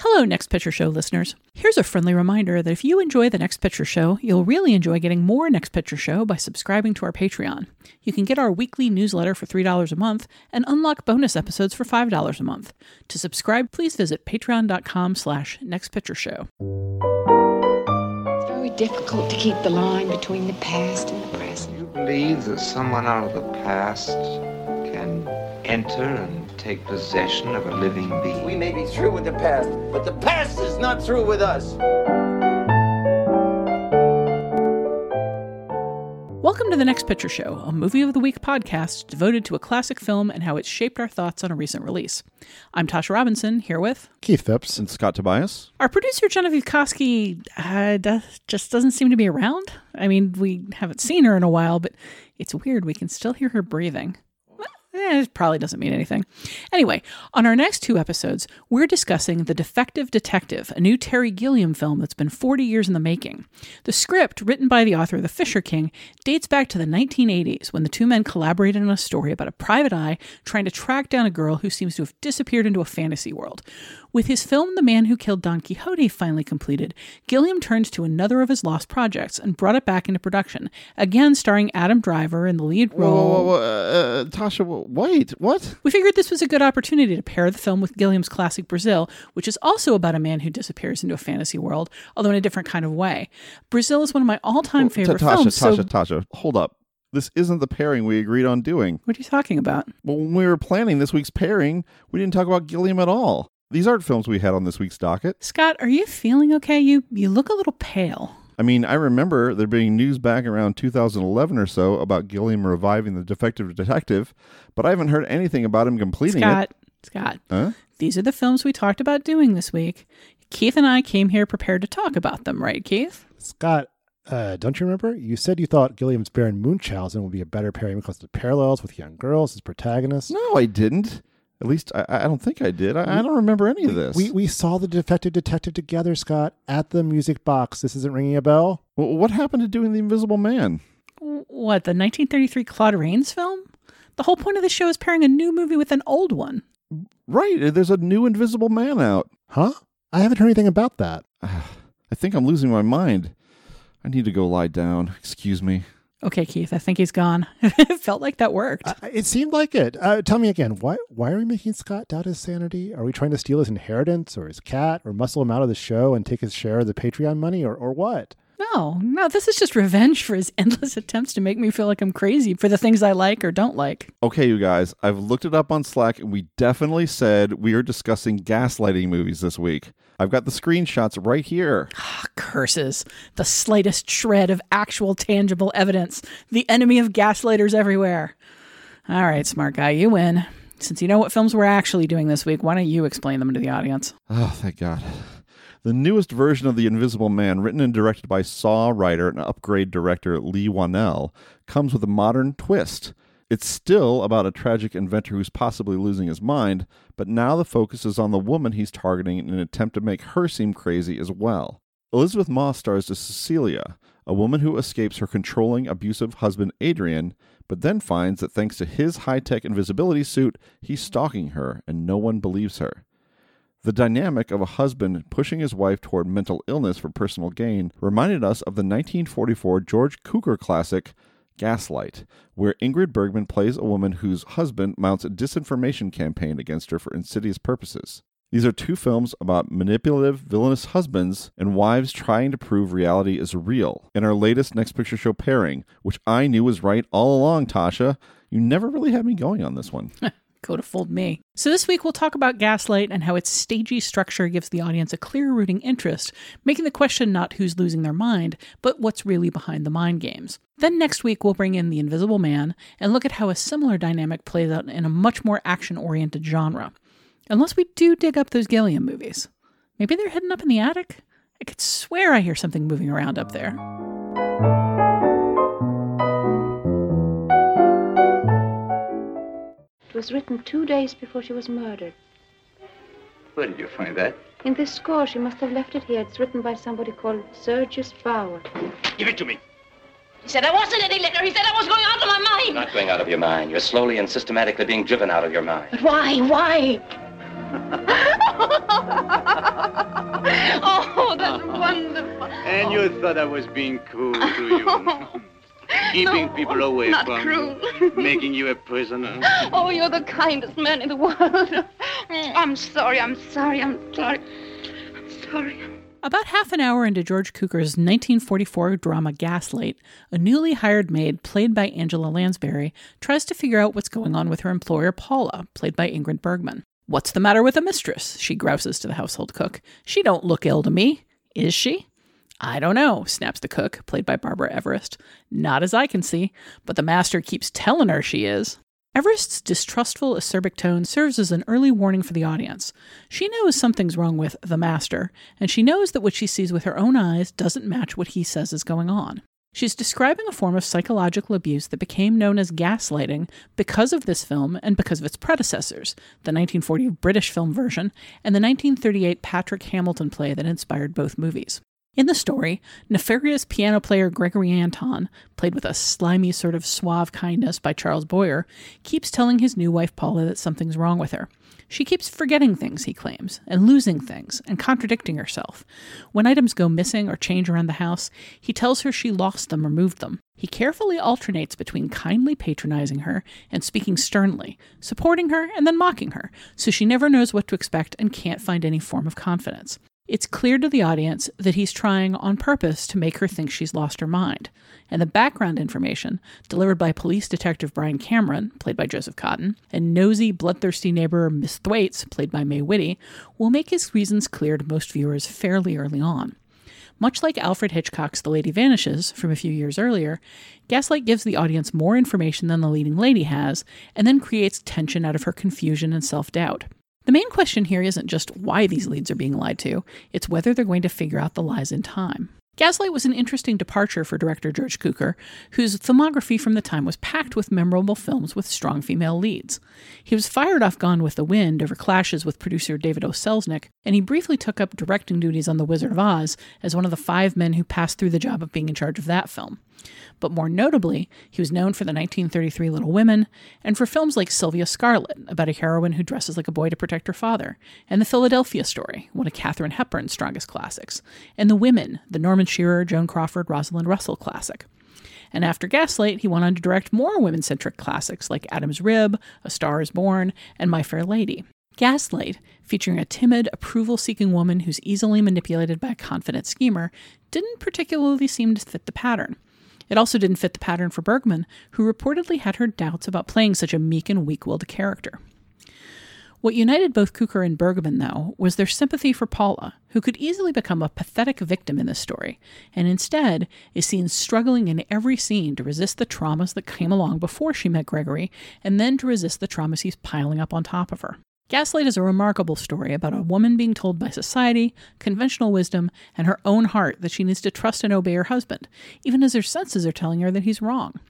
Hello, Next Picture Show listeners. Here's a friendly reminder that if you enjoy the Next Picture Show, you'll really enjoy getting more Next Picture Show by subscribing to our Patreon. You can get our weekly newsletter for $3 a month and unlock bonus episodes for $5 a month. To subscribe, please visit patreon.com slash nextpictureshow. It's very difficult to keep the line between the past and the present. You believe that someone out of the past can enter and take possession of a living being? We may be through with the past, but the past is not through with us. Welcome to the Next Picture Show, a movie of the week podcast devoted to a classic film and how it shaped our thoughts on a recent release. I'm Tasha Robinson, here with Keith Phipps. and Scott Tobias. our producer Genevieve Koski. Uh, does, just doesn't seem to be around. I mean, we haven't seen her in a while, but it's weird. We can still hear her breathing. Eh, it probably doesn't mean anything. Anyway, on our next two episodes, we're discussing The Defective Detective, a new Terry Gilliam film that's been 40 years in the making. The script, written by the author of The Fisher King, dates back to the 1980s when the two men collaborated on a story about a private eye trying to track down a girl who seems to have disappeared into a fantasy world. With his film The Man Who Killed Don Quixote finally completed, Gilliam turned to another of his lost projects and brought it back into production, again starring Adam Driver in the lead role. whoa, whoa, uh, uh, Tasha, wait, what? We figured this was a good opportunity to pair the film with Gilliam's classic Brazil, which is also about a man who disappears into a fantasy world, although in a different kind of way. Brazil is one of my all-time Ta- favorite Tasha, films. so Tasha, Tasha, hold up. This isn't the pairing we agreed on doing. what are you talking about? Well, when we were planning this week's pairing, we didn't talk about Gilliam at all. These aren't films we had on this week's docket. Scott, are you feeling okay? You you look a little pale. I mean, I remember there being news back around 2011 or so about Gilliam reviving the defective detective, but I haven't heard anything about him completing Scott, it. Scott, Huh? these are the films we talked about doing this week. Keith and I came here prepared to talk about them, right, Keith? Scott, uh, don't you remember? You said you thought Gilliam's Baron Munchausen would be a better pairing because of the parallels with young girls as protagonists. No, I didn't. At least I, I don't think I did. I, I don't remember any of this. We, we saw the defective detective together, Scott, at the music box. This isn't ringing a bell? Well, what happened to doing the Invisible Man? What, the 1933 Claude Rains film? The whole point of the show is pairing a new movie with an old one. Right, uh, there's a new Invisible Man out. Huh? I haven't heard anything about that. I think I'm losing my mind. I need to go lie down. Excuse me. Okay, Keith, I think he's gone. it felt like that worked. I- It seemed like it. Uh, tell me again, why why are we making Scott doubt his sanity? Are we trying to steal his inheritance or his cat or muscle him out of the show and take his share of the Patreon money or, or what? No, no, this is just revenge for his endless attempts to make me feel like I'm crazy for the things I like or don't like. Okay, you guys, I've looked it up on Slack and we definitely said we are discussing gaslighting movies this week. I've got the screenshots right here. Ah, curses. The slightest shred of actual tangible evidence. The enemy of gaslighters everywhere. All right, smart guy, you win. Since you know what films we're actually doing this week, why don't you explain them to the audience? Oh, thank God. The newest version of The Invisible Man, written and directed by Saw writer and upgrade director Leigh Whannell, comes with a modern twist. It's still about a tragic inventor who's possibly losing his mind, but now the focus is on the woman he's targeting in an attempt to make her seem crazy as well. Elisabeth Moss stars as Cecilia, a woman who escapes her controlling, abusive husband Adrian, but then finds that thanks to his high tech invisibility suit, he's stalking her and no one believes her. The dynamic of a husband pushing his wife toward mental illness for personal gain reminded us of the 1944 George Cukor classic Gaslight, where Ingrid Bergman plays a woman whose husband mounts a disinformation campaign against her for insidious purposes. These are two films about manipulative, villainous husbands and wives trying to prove reality is real. In our latest Next Picture Show pairing, which I knew was right all along, Tasha, you never really had me going on this one. Could to Fold me. So, this week we'll talk about Gaslight and how its stagey structure gives the audience a clear rooting interest, making the question not who's losing their mind, but what's really behind the mind games. Then next week we'll bring in The Invisible Man and look at how a similar dynamic plays out in a much more action oriented genre. Unless we do dig up those Gilliam movies. Maybe they're hidden up in the attic? I could swear I hear something moving around up there. It was written two days before she was murdered. Where did you find that? In this score. She must have left it here. It's written by somebody called Sergius Bauer. Give it to me. He said I wasn't any liquor. He said I was going out of my mind. Not going out of your mind. You're slowly and systematically being driven out of your mind. But why? Why? oh, that's wonderful. And you thought I was being cool to you. Keeping No, people away not from cruel. you. Making you a prisoner. Oh, you're the kindest man in the world. I'm sorry, I'm sorry, I'm sorry. I'm sorry. About half an hour into George Cukor's 1944 drama Gaslight, a newly hired maid, played by Angela Lansbury, tries to figure out what's going on with her employer, Paula, played by Ingrid Bergman. What's the matter with the mistress? She grouses to the household cook. She don't look ill to me. Is she? I don't know, snaps the cook, played by Barbara Everest. Not as I can see, but the master keeps telling her she is. Everest's distrustful, acerbic tone serves as an early warning for the audience. She knows something's wrong with the master, and she knows that what she sees with her own eyes doesn't match what he says is going on. She's describing a form of psychological abuse that became known as gaslighting because of this film and because of its predecessors, the 1940 British film version and the 1938 Patrick Hamilton play that inspired both movies. In the story, nefarious piano player Gregory Anton, played with a slimy sort of suave kindness by Charles Boyer, keeps telling his new wife Paula that something's wrong with her. She keeps forgetting things, he claims, and losing things, and contradicting herself. When items go missing or change around the house, he tells her she lost them or moved them. He carefully alternates between kindly patronizing her and speaking sternly, supporting her and then mocking her, so she never knows what to expect and can't find any form of confidence. It's clear to the audience that he's trying on purpose to make her think she's lost her mind. And the background information, delivered by police detective Brian Cameron, played by Joseph Cotten, and nosy, bloodthirsty neighbor Miss Thwaites, played by May Whitty, will make his reasons clear to most viewers fairly early on. Much like Alfred Hitchcock's The Lady Vanishes from a few years earlier, Gaslight gives the audience more information than the leading lady has, and then creates tension out of her confusion and self doubt. The main question here isn't just why these leads are being lied to, it's whether they're going to figure out the lies in time. Gaslight was an interesting departure for director George Cukor, whose filmography from the time was packed with memorable films with strong female leads. He was fired off Gone with the Wind over clashes with producer David O. Selznick, and he briefly took up directing duties on The Wizard of Oz as one of the five men who passed through the job of being in charge of that film. But more notably, he was known for the 1933 Little Women and for films like Sylvia Scarlett, about a heroine who dresses like a boy to protect her father, and The Philadelphia Story, one of Katharine Hepburn's strongest classics, and The Women, the Norma Shearer, Joan Crawford, Rosalind Russell classic. And after Gaslight, he went on to direct more women centric classics like Adam's Rib, A Star is Born, and My Fair Lady. Gaslight, featuring a timid, approval seeking woman who's easily manipulated by a confident schemer, didn't particularly seem to fit the pattern. It also didn't fit the pattern for Bergman, who reportedly had her doubts about playing such a meek and weak willed character. What united both Cukor and Bergman, though, was their sympathy for Paula, who could easily become a pathetic victim in this story, and instead is seen struggling in every scene to resist the traumas that came along before she met Gregory, and then to resist the traumas he's piling up on top of her. Gaslight is a remarkable story about a woman being told by society, conventional wisdom, and her own heart that she needs to trust and obey her husband, even as her senses are telling her that he's wrong.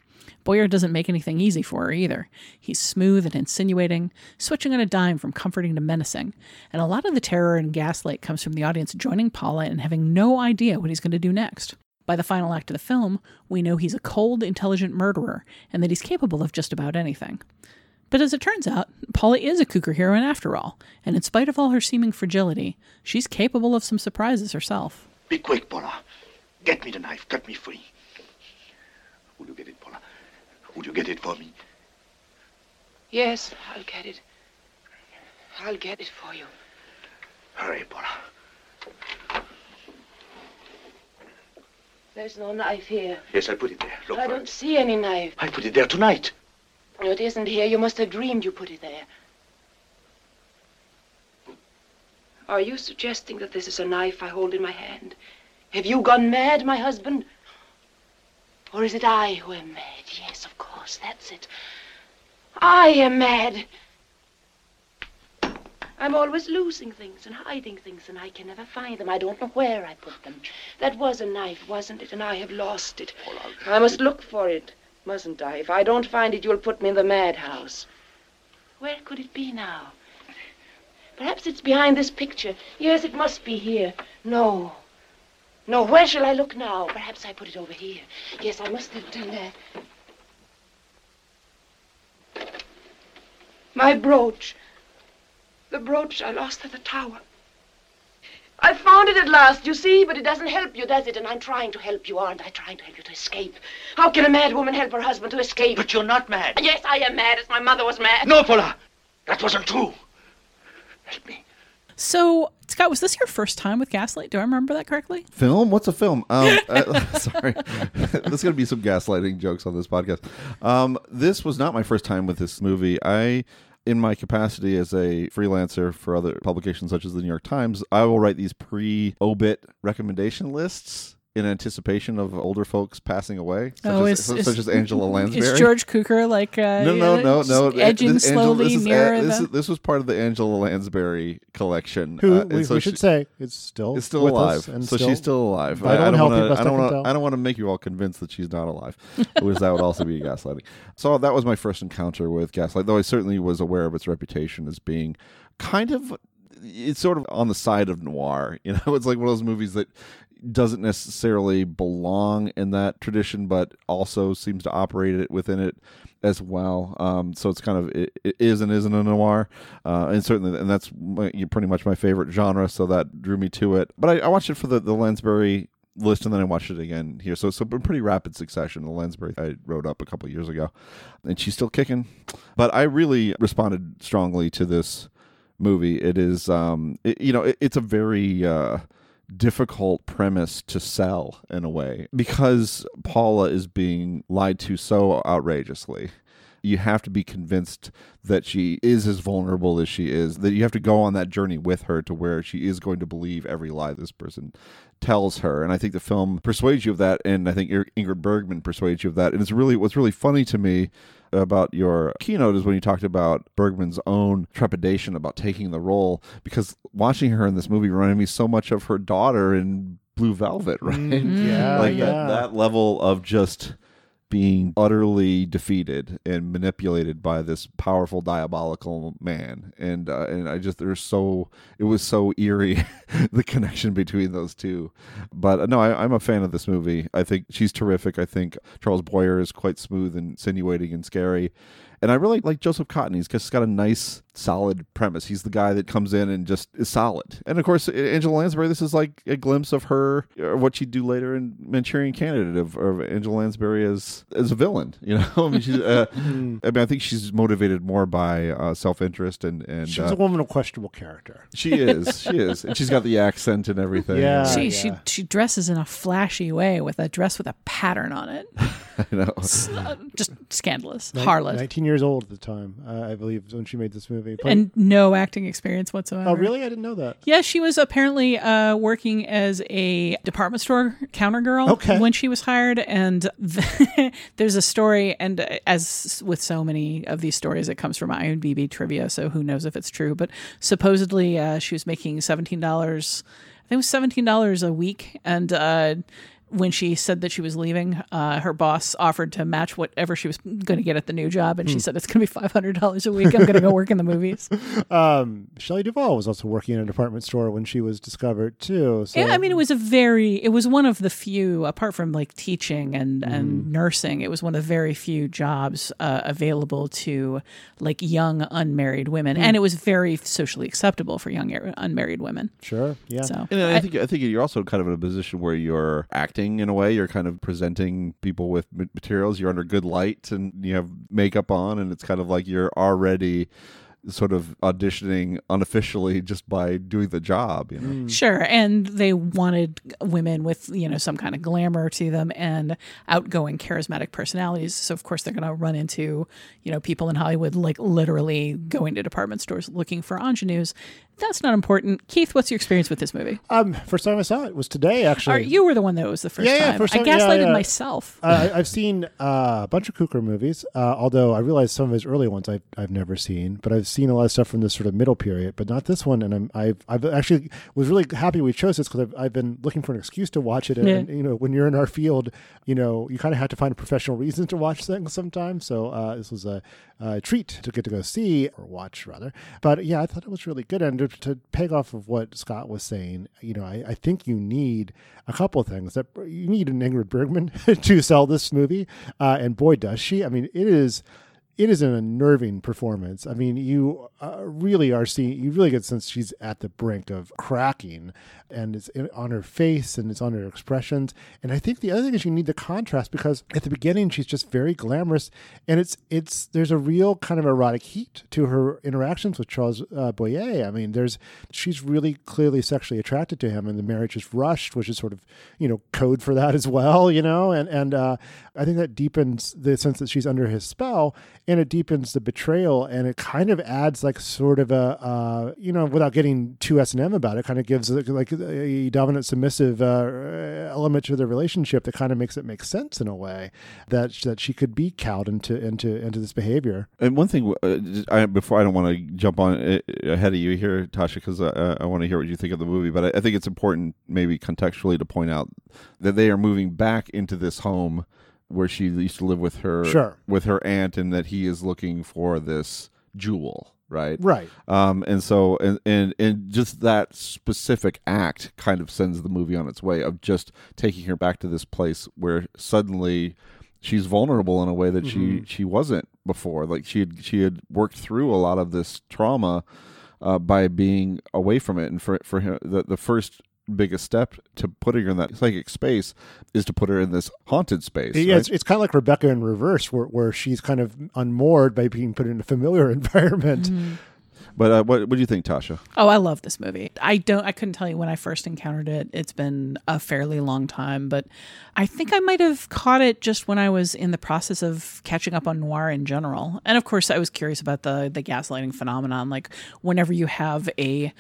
Boyer doesn't make anything easy for her either. He's smooth and insinuating, switching on a dime from comforting to menacing, and a lot of the terror in Gaslight comes from the audience joining Paula and having no idea what he's going to do next. By the final act of the film, we know he's a cold, intelligent murderer and that he's capable of just about anything. But as it turns out, Paula is a Cukor heroine after all, and in spite of all her seeming fragility, she's capable of some surprises herself. Be quick, Paula. Get me the knife. Cut me free. Will you get it, Paula? Will you get it for me? Yes, I'll get it. I'll get it for you. Hurry, Paula. There's no knife here. Yes, I put it there. Look I for don't it. see any knife. I put it there tonight. It isn't here. You must have dreamed you put it there. Are you suggesting that this is a knife I hold in my hand? Have you gone mad, my husband? Or is it I who am mad? Yes, of course, that's it. I am mad. I'm always losing things and hiding things, and I can never find them. I don't know where I put them. That was a knife, wasn't it? And I have lost it. I must look for it, mustn't I? If I don't find it, you'll put me in the madhouse. Where could it be now? Perhaps it's behind this picture. Yes, it must be here. No. No, where shall I look now? Perhaps I put it over here. Yes, I must have done that. My brooch. The brooch I lost at the tower. I I found it at last, you see, but it doesn't help you, does it? And I'm trying to help you, aren't I? Trying to help you to escape. How can a mad woman help her husband to escape? But you're not mad. Yes, I am mad, as my mother was mad. No, Paula. That wasn't true. Help me. So, Scott, was this your first time with Gaslight? Do I remember that correctly? Film? What's a film? Um, uh, sorry, there's going to be some gaslighting jokes on this podcast. Um, this was not my first time with this movie. I, in my capacity as a freelancer for other publications such as the New York Times, I will write these pre-obit recommendation lists in anticipation of older folks passing away, such, Oh, as, is- such is- as Angela Lansbury. Is George Cukor like uh, no, no, no, no. edging This Angela- slowly this is, near uh, this, the? is, this was part of the Angela Lansbury collection. Who uh, we, so we she- should say is still is still with alive. us and so she's still alive. vital I, I and don't healthy, want. I don't want to. I don't want to make you all convinced that she's not alive, because that would also be gaslighting. So that was my first encounter with Gaslight, though I certainly was aware of its reputation as being kind of. It's sort of on the side of noir. You know, it's like one of those movies that doesn't necessarily belong in that tradition, but also seems to operate it within it as well. Um, so it's kind of it, it is and isn't a noir, uh, and certainly, and that's my, pretty much my favorite genre. So that drew me to it. But I, I watched it for the the Lansbury list and then I watched it again here. So it's a pretty rapid succession. The Lansbury I wrote up a couple years ago, and she's still kicking. But I really responded strongly to this movie. It is, um, it, you know, it, it's a very uh, difficult premise to sell in a way because Paula is being lied to so outrageously. You have to be convinced that she is as vulnerable as she is, that you have to go on that journey with her to where she is going to believe every lie this person tells her. And I think the film persuades you of that. And I think Ingrid Bergman persuades you of that. And it's really, what's really funny to me about your keynote is when you talked about Bergman's own trepidation about taking the role because watching her in this movie reminded me so much of her daughter in Blue Velvet, right? Mm, yeah, like yeah. That, that level of just being utterly defeated and manipulated by this powerful diabolical man. And uh, and I just there's so it was so eerie the connection between those two. But uh, no I, I'm a fan of this movie. I think she's terrific. I think Charles Boyer is quite smooth and insinuating and scary. And I really like Joseph Cotten. He's just got a nice, solid premise. He's the guy that comes in and just is solid. And of course, Angela Lansbury. This is like a glimpse of her, or what she'd do later in Manchurian Candidate, of, of Angela Lansbury as as a villain. You know, I mean, she's. Uh, I mean, I think she's motivated more by uh, self interest and and She's uh, a woman of questionable character. she is. She is, and she's got the accent and everything. Yeah. she she she dresses in a flashy way with a dress with a pattern on it. I know. It's, uh, just scandalous, Nin- harlot, 19 years old at the time, uh, I believe, when she made this movie. Play- and no acting experience whatsoever. oh, really? I didn't know that. Yeah, she was apparently uh, working as a department store counter girl Okay. when she was hired. And there's a story, and as with so many of these stories, it comes from IMDb trivia, so who knows if it's true. But supposedly, uh, she was making seventeen dollars. I think it was seventeen dollars a week, and. Uh, when she said that she was leaving, uh, her boss offered to match whatever she was going to get at the new job, and she Hmm. said it's going to be five hundred dollars a week. I'm going to go work in the movies. Um, Shelley Duvall was also working in a department store when she was discovered, too. So, yeah, I mean, it was a very, it was one of the few, apart from like teaching and, Mm-hmm. and nursing, it was one of the very few jobs uh, available to like young unmarried women. Hmm. And it was very socially acceptable for young unmarried women. Sure. Yeah. So, And I, think I think you're also kind of in a position where you're acting in a way. You're kind of presenting people with materials. You're under good light, and you have makeup on, and it's kind of like you're already sort of auditioning unofficially just by doing the job. You know. Mm. Sure, and they wanted women with you know some kind of glamour to them and outgoing, charismatic personalities. So of course they're going to run into you know people in Hollywood like literally going to department stores looking for ingenues. That's not important. Keith, what's your experience with this movie? Um, first time I saw it was today, actually. Or you were the one that was the first yeah, time. Yeah, first I time. yeah, gaslighted yeah. myself. uh, I- I've seen uh, a bunch of Cukor movies, uh, although I realize some of his early ones I've, I've never seen. But I've seen a lot of stuff from this sort of middle period, but not this one. And I'm I've, I've actually was really happy we chose this because I've, I've been looking for an excuse to watch it. And, Yeah. and, you know, when you're in our field, you know, you kind of have to find a professional reason to watch things sometimes. So uh, this was a, a treat to get to go see or watch rather. But yeah, I thought it was really good. And to, to peg off of what Scott was saying, you know, I, I think you need a couple of things. That you need an Ingrid Bergman to sell this movie, uh, and boy does she! I mean, it is it is an unnerving performance. I mean, you uh, really are seeing, you really get the sense she's at the brink of cracking, and it's in, on her face and it's on her expressions. And I think the other thing is you need the contrast because at the beginning she's just very glamorous, and it's it's there's a real kind of erotic heat to her interactions with Charles uh, Boyer. I mean, there's she's really clearly sexually attracted to him, and the marriage is rushed, which is sort of you know code for that as well, you know. And and uh, I think that deepens the sense that she's under his spell, and it deepens the betrayal, and it kind of adds like sort of a uh, you know without getting too S and M about it, kind of gives like a dominant submissive uh, element to the relationship that kind of makes it make sense in a way that that she could be cowed into into into this behavior. And one thing, uh, I, before I don't want to jump on uh, ahead of you here, Tasha, because I, I want to hear what you think of the movie, but I, I think it's important, maybe contextually, to point out that they are moving back into this home where she used to live with her Sure. with her aunt, and that he is looking for this jewel. Right, Right. um, and so and, and and just that specific act kind of sends the movie on its way of just taking her back to this place where suddenly she's vulnerable in a way that she she wasn't before. Like she had she had worked through a lot of this trauma uh, by being away from it, and for for him, the the first biggest step to putting her in that psychic space is to put her in this haunted space. Yeah, right? it's, it's kind of like Rebecca in reverse, where, where she's kind of unmoored by being put in a familiar environment. But uh, what what do you think, Tasha? Oh, I love this movie. I don't I couldn't tell you when I first encountered it. It's been a fairly long time, but I think I might have caught it just when I was in the process of catching up on noir in general. And of course, I was curious about the the gaslighting phenomenon like whenever you have a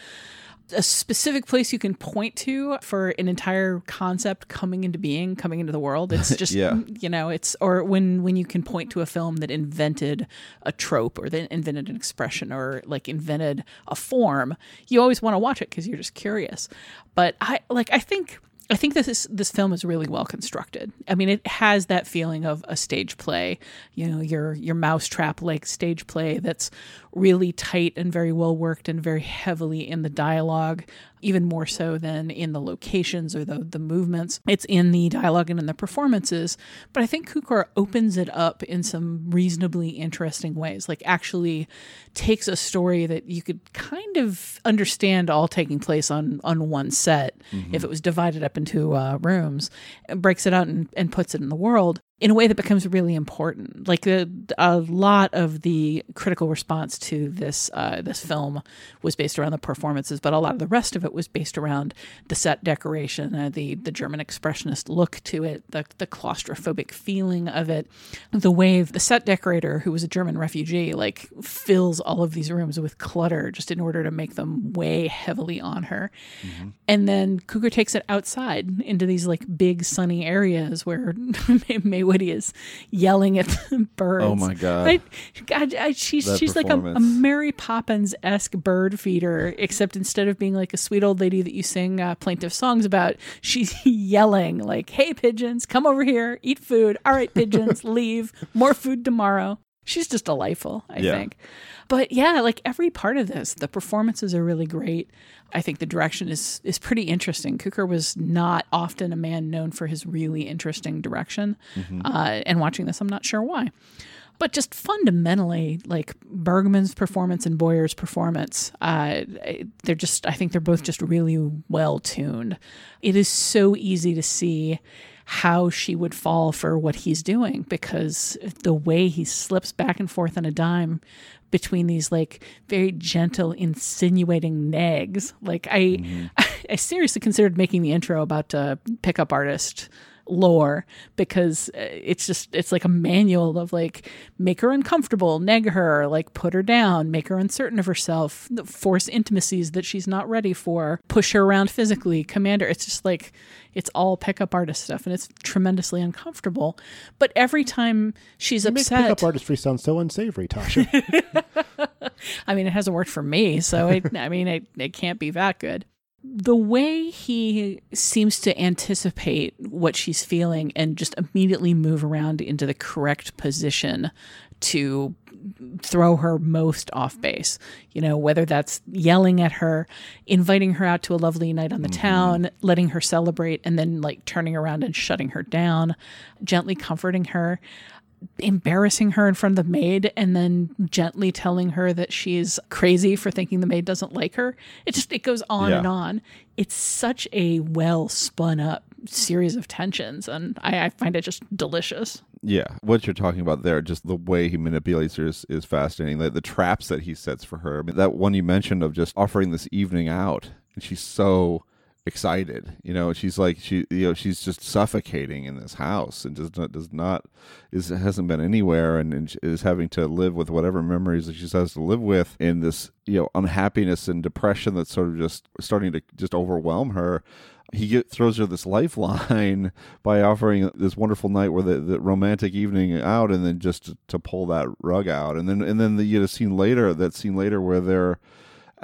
a specific place you can point to for an entire concept coming into being, coming into the world. It's just Yeah. you know, it's or when when you can point to a film that invented a trope or that invented an expression or like invented a form, you always want to watch it because you're just curious. But I like I think I think this is this film is really well constructed. I mean, it has that feeling of a stage play, you know, your your mousetrap like stage play that's really tight and very well worked and very heavily in the dialogue, even more so than in the locations or the the movements. It's in the dialogue and in the performances, but I think Cukor opens it up in some reasonably interesting ways. Like actually takes a story that you could kind of understand all taking place on on one set if it was divided up into uh, rooms, and breaks it out and, and puts it in the world in a way that becomes really important. Like the, a lot of the critical response to this uh, this film was based around the performances, but a lot of the rest of it was based around the set decoration, uh, the the German expressionist look to it, the the claustrophobic feeling of it, the way the set decorator, who was a German refugee, like fills all of these rooms with clutter just in order to make them weigh heavily on her. And then Cukor takes it outside into these like big sunny areas where May Woody is yelling at the birds. Oh my God. I, God, I, she's That she's like a, a. Mary Poppins esque bird feeder, except instead of being like a sweet old lady that you sing uh, plaintive songs about, she's yelling like, "Hey pigeons, come over here, eat food. All right, pigeons, leave. More food tomorrow." She's just delightful, I Yeah. think. But yeah, like every part of this, the performances are really great. I think the direction is is pretty interesting. Cukor was not often a man known for his really interesting direction, uh, and watching this, I'm not sure why. But just fundamentally, like Bergman's performance and Boyer's performance, uh, they're just, I think they're both just really well tuned. It is so easy to see how she would fall for what he's doing because the way he slips back and forth on a dime between these like very gentle insinuating nags. Like i mm-hmm. i seriously considered making the intro about a pickup artist lore because uh, it's just it's like a manual of like make her uncomfortable neg her like put her down make her uncertain of herself force intimacies that she's not ready for push her around physically command her it's just like it's all pickup artist stuff and it's tremendously uncomfortable but every time she's You upset pickup artistry sound so unsavory, Tasha. I mean, it hasn't worked for me, so it, I mean, it, it can't be that good. The way he seems to anticipate what she's feeling and just immediately move around into the correct position to throw her most off base. You know, whether that's yelling at her, inviting her out to a lovely night on the mm-hmm. town, letting her celebrate, and then like turning around and shutting her down, gently comforting her embarrassing her in front of the maid and then gently telling her that she's crazy for thinking the maid doesn't like her. It just it goes on Yeah. and on. It's such a well spun up series of tensions, and I, I find it just delicious. Yeah, what you're talking about there, just the way he manipulates her is, is fascinating. The, the traps that he sets for her. I mean, that one you mentioned of just offering this evening out, and she's so excited. You know, she's like she, you know, she's just suffocating in this house and does not does not is hasn't been anywhere and, and is having to live with whatever memories that she has to live with in this you know unhappiness and depression that's sort of just starting to just overwhelm her he get, throws her this lifeline by offering this wonderful night where the, the romantic evening out and then just to, to pull that rug out and then and then the, you get a scene later that scene later where they're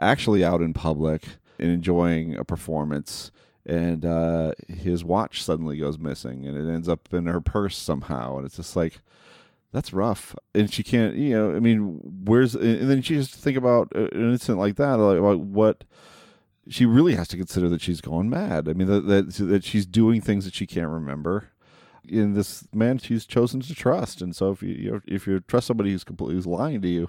actually out in public and enjoying a performance and uh, his watch suddenly goes missing and it ends up in her purse somehow and it's just like that's rough and she can't you know i mean where's and then she just think about uh, an incident like that like about what she really has to consider that she's going mad. I mean that that that she's doing things that she can't remember. In this man, she's chosen to trust, and so if you, you know, if you trust somebody who's completely who's lying to you,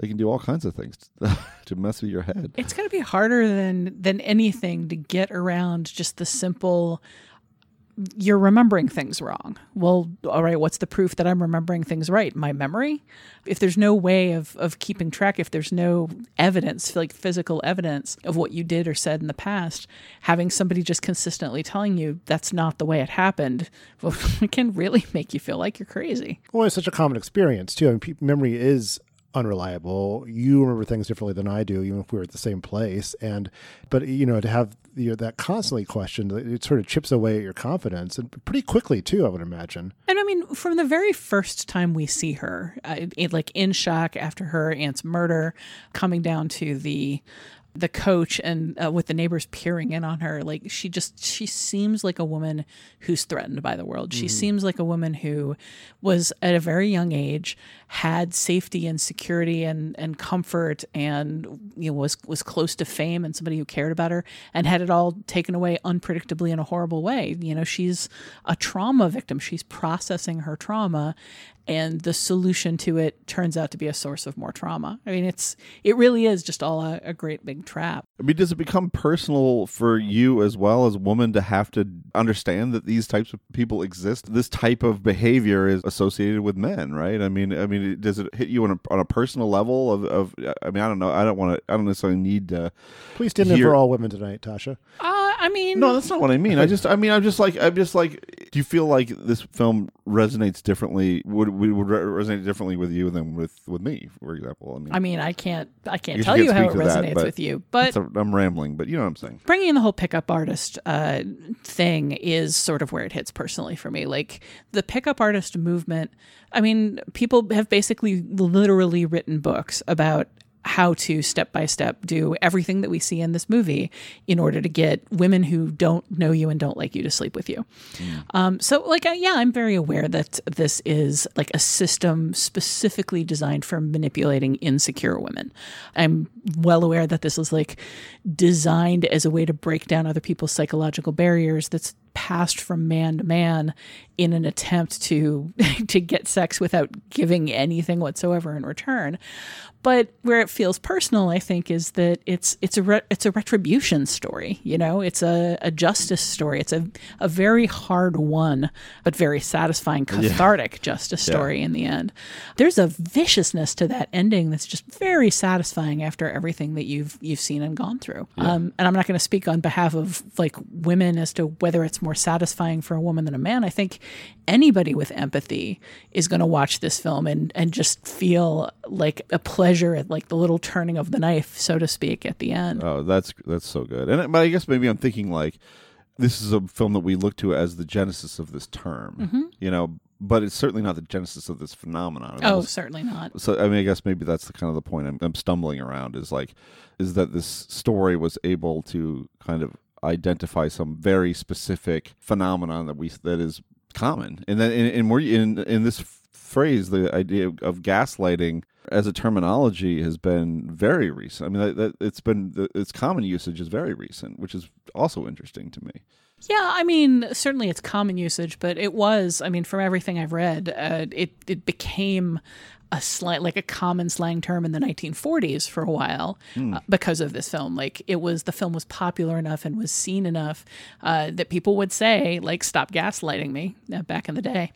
they can do all kinds of things to, to mess with your head. It's going to be harder than than anything to get around just the simple you're remembering things wrong. Well, all right, what's the proof that I'm remembering things right? My memory? If there's no way of, of keeping track, if there's no evidence, like physical evidence of what you did or said in the past, having somebody just consistently telling you that's not the way it happened, well, it can really make you feel like you're crazy. Well, it's such a common experience too. I mean, pe- memory is unreliable. You remember things differently than I do, even if we were at the same place. And but you know, to have you know, that constantly questioned, it sort of chips away at your confidence, and pretty quickly too. I would imagine. And I mean, from the very first time we see her, uh, like in shock after her aunt's murder, coming down to the the coach and uh, with the neighbors peering in on her like she just she seems like a woman who's threatened by the world. She Mhm. seems like a woman who was at a very young age had safety and security and and comfort and you know was was close to fame and somebody who cared about her and had it all taken away unpredictably in a horrible way. You know she's a trauma victim. She's processing her trauma and the solution to it turns out to be a source of more trauma i mean it's it really is just all a, a great big trap I mean, does it become personal for you as well as a woman to have to understand that these types of people exist? This type of behavior is associated with men, right? I mean, I mean, does it hit you on a on a personal level? Of, of I mean, I don't know. I don't want to. I don't necessarily need to. Please stand in hear- for all women tonight, Tasha. uh, i mean No, that's not what I mean. I just, I mean, I'm just like, I'm just like. Do you feel like this film resonates differently? Would would, would resonate differently with you than with with me, for example? I mean, i mean i can't i I can't guess tell you how it to that, resonates with you but I'm rambling, but you know what I'm saying. bringing in the whole pickup artist uh, thing is sort of where it hits personally for me. Like the pickup artist movement, I mean, people have basically literally written books about how to step by step do everything that we see in this movie in order to get women who don't know you and don't like you to sleep with you. Um, so, like, uh, yeah, I'm very aware that this is like a system specifically designed for manipulating insecure women. I'm well aware that this is like designed as a way to break down other people's psychological barriers that's passed from man to man in an attempt to to get sex without giving anything whatsoever in return. But where it feels personal, I think, is that it's it's a re- it's a retribution story. You know, it's a, a justice story. It's a a very hard won, but very satisfying, Yeah. cathartic justice Yeah. story in the end. There's a viciousness to that ending that's just very satisfying after everything that you've you've seen and gone through. Um, and I'm not going to speak on behalf of like women as to whether it's more satisfying for a woman than a man. I think anybody with empathy is going to watch this film and and just feel like a pleasure at like the little turning of the knife, so to speak, at the end. Oh, that's that's so good. And but I guess maybe I'm thinking like this is a film that we look to as the genesis of this term. Mhm. You know, but it's certainly not the genesis of this phenomenon. It Oh, almost- certainly not. So I mean, I guess maybe that's the kind of the point I'm, I'm stumbling around is like, is that this story was able to kind of identify some very specific phenomenon that we that is common, and then and, and we're in in this phrase, the idea of gaslighting as a terminology has been very recent. I mean, that, that, it's been its common usage is very recent, which is also interesting to me. Yeah, I mean, certainly it's common usage, but it was. I mean, from everything I've read, uh, it it became a slight like a common slang term in the 1940s for a while Hmm. uh, because of this film like it was the film was popular enough and was seen enough uh, that people would say like stop gaslighting me uh, back in the day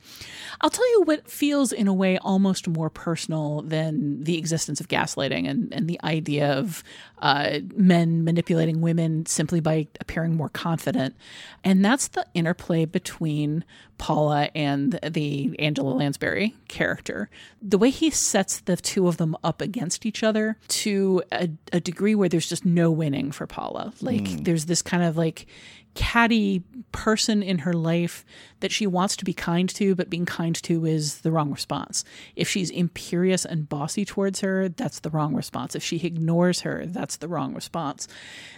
i'll tell you what feels in a way almost more personal than the existence of gaslighting and, and the idea of uh, men manipulating women simply by appearing more confident and that's the interplay between Paula and the Angela Lansbury character. The way he sets the two of them up against each other to a, a degree where there's just no winning for Paula. Like Mm. there's this kind of like catty person in her life that she wants to be kind to, but being kind to is the wrong response. If she's imperious and bossy towards her, that's the wrong response. If she ignores her, that's the wrong response.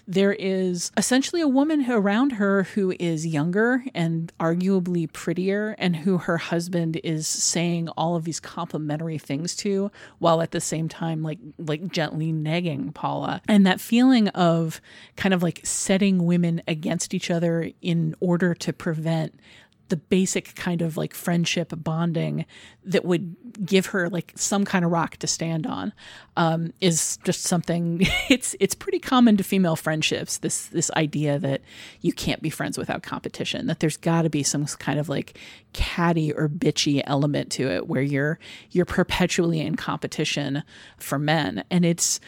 There is essentially a woman around her who is younger and arguably prettier, and who her husband is saying all of these complimentary things to, while at the same time, like like gently negging Paula. And that feeling of kind of like setting women against each other in order to prevent the basic kind of like friendship bonding that would give her like some kind of rock to stand on um, is just something it's it's pretty common to female friendships this this idea that you can't be friends without competition that there's got to be some kind of like catty or bitchy element to it where you're you're perpetually in competition for men. And it's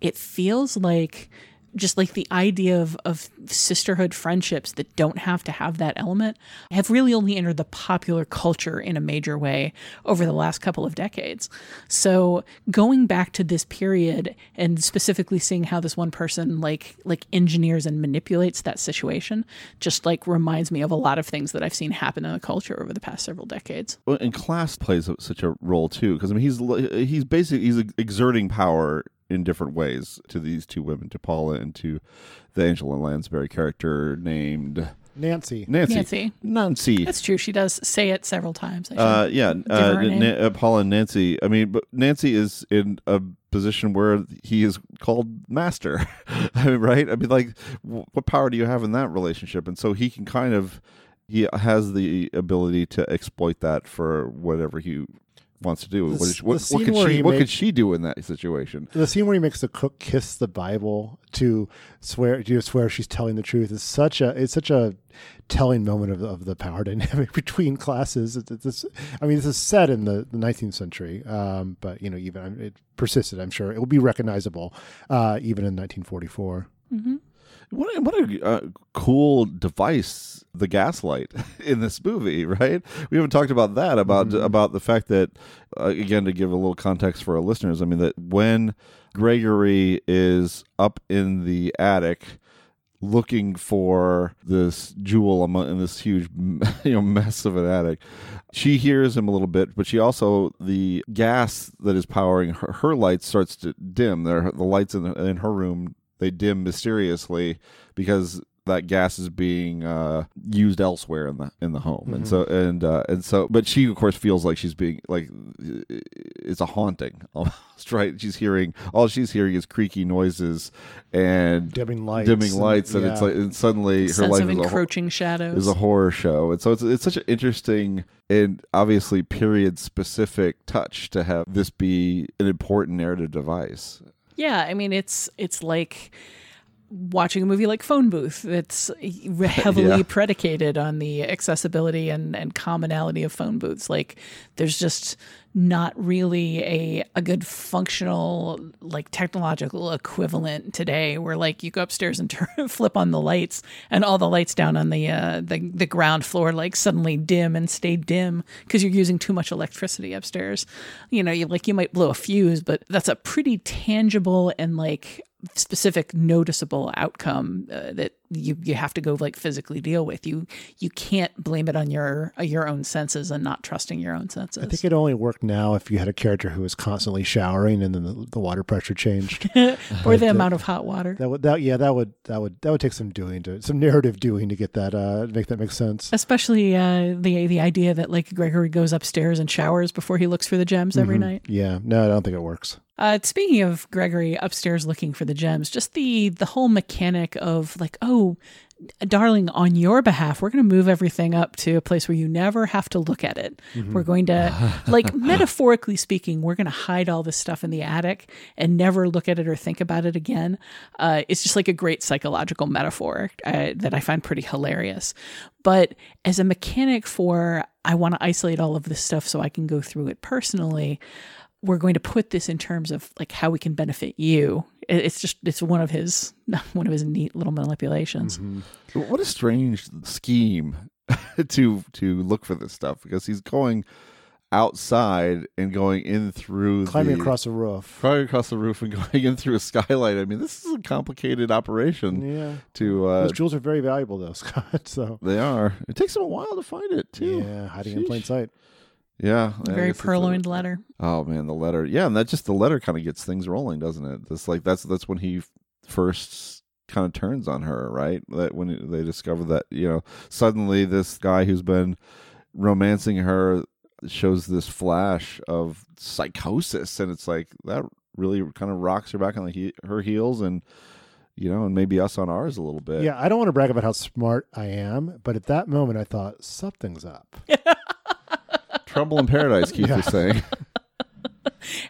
it feels like just like the idea of, of sisterhood friendships that don't have to have that element have really only entered the popular culture in a major way over the last couple of decades. So going back to this period and specifically seeing how this one person like like engineers and manipulates that situation just like reminds me of a lot of things that I've seen happen in the culture over the past several decades. Well, and class plays such a role too, because I mean he's he's basically he's exerting power in different ways to these two women, to Paula and to the Angela Lansbury character named Nancy. Nancy. Nancy. Nancy. That's true. She does say it several times. I Uh, yeah, uh, her a name. Na- uh, Paula and Nancy. I mean, but Nancy is in a position where he is called master, I mean, right? I mean, like, wh- what power do you have in that relationship? And so he can kind of he has the ability to exploit that for whatever he wants to do. The what, what, what could she what make- could she do in that situation? The scene where he makes the cook kiss the Bible to swear to swear she's telling the truth is such a it's such a telling moment of, of the power dynamic between classes. It's, it's, I mean, this is set in the, the 19th century, um, but you know, even it persisted. I'm sure it will be recognizable uh, even in 1944. Mm-hmm. What a, what a uh, cool device the gaslight in this movie, right? We haven't talked about that about about the fact that uh, again to give a little context for our listeners. I mean that when Gregory is up in the attic looking for this jewel in this huge you know mess of an attic she hears him a little bit but she also the gas that is powering her, her lights starts to dim There, the lights in, the, in her room they dim mysteriously because that gas is being uh, used elsewhere in the in the home, and Mhm. so and uh, and so, but she of course feels like she's being like it's a haunting almost, right? She's hearing all she's hearing is creaky noises and Dimming lights dimming and- lights, and, it's yeah. like and suddenly her Sense life of is a encroaching shadows. is a horror show, and so it's it's such an interesting and obviously period specific touch to have this be an important narrative device. Yeah, I mean it's it's like watching a movie like Phone Booth that's heavily Yeah. predicated on the accessibility and, and commonality of phone booths. Like there's just not really a a good functional like technological equivalent today where like you go upstairs and turn flip on the lights and all the lights down on the uh the, the ground floor like suddenly dim and stay dim because you're using too much electricity upstairs you know you like you might blow a fuse but that's a pretty tangible and like specific noticeable outcome uh, that you you have to go like physically deal with. You you can't blame it on your your own senses and not trusting your own senses. I think it only worked now if you had a character who was constantly showering and then the, the water pressure changed, or But, the uh, amount of hot water. That would that yeah that would that would that would take some doing to some narrative doing to get that uh make that make sense. Especially uh, the the idea that like Gregory goes upstairs and showers before he looks for the gems every Mhm. night. Yeah, no, I don't think it works. Uh, speaking of Gregory upstairs looking for the gems, just the the whole mechanic of like, oh, darling, on your behalf, we're going to move everything up to a place where you never have to look at it. Mhm. We're going to, like, metaphorically speaking, we're going to hide all this stuff in the attic and never look at it or think about it again. Uh, it's just like a great psychological metaphor uh, that I find pretty hilarious. But as a mechanic for, I want to isolate all of this stuff so I can go through it personally we're going to put this in terms of like how we can benefit you. It's just it's one of his one of his neat little manipulations. What a strange scheme to to look for this stuff because he's going outside and going in through Climbing the- across a roof. climbing across the roof and going in through a skylight. I mean, this is a complicated operation. Yeah. To uh, Those jewels are very valuable though, Scott. So they are. It takes him a while to find it too. Yeah, hiding in plain sight. Yeah, I Very guess it's a- purloined letter. Oh man, the letter. Yeah, and that just the letter kind of gets things rolling, doesn't it? That's like that's that's when he first kind of turns on her, right? That when they discover that you know suddenly this guy who's been romancing her shows this flash of psychosis, and it's like that really kind of rocks her back on the he- her heels, and you know, and maybe us on ours a little bit. Yeah, I don't want to brag about how smart I am, but at that moment I thought something's up. Trouble in Paradise, Keith Yeah. was saying.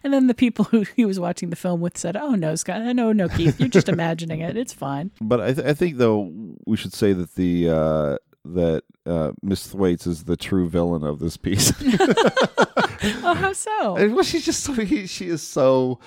And then the people who he was watching the film with said, "Oh no, Scott, no, no, Keith, you're just imagining it. It's fine." But I, th- I think though we should say that the uh, that uh, Miss Thwaites is the true villain of this piece. Oh, how so? And, well, she's just so she is so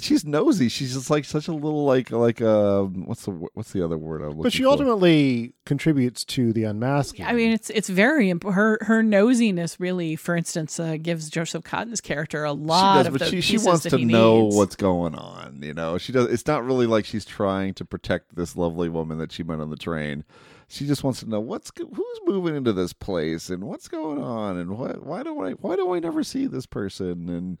she's nosy. She's just like such a little like like uh what's the what's the other word I'm looking But she for? ultimately contributes to the unmasking. I mean, it's it's very imp- her her nosiness really, for instance, uh, gives Joseph Cotten's character a lot she does, of but the she, she wants that to know needs. what's going on. You know, she does. It's not really like she's trying to protect this lovely woman that she met on the train. She just wants to know what's who's moving into this place and what's going on and what why do I why do I never see this person? And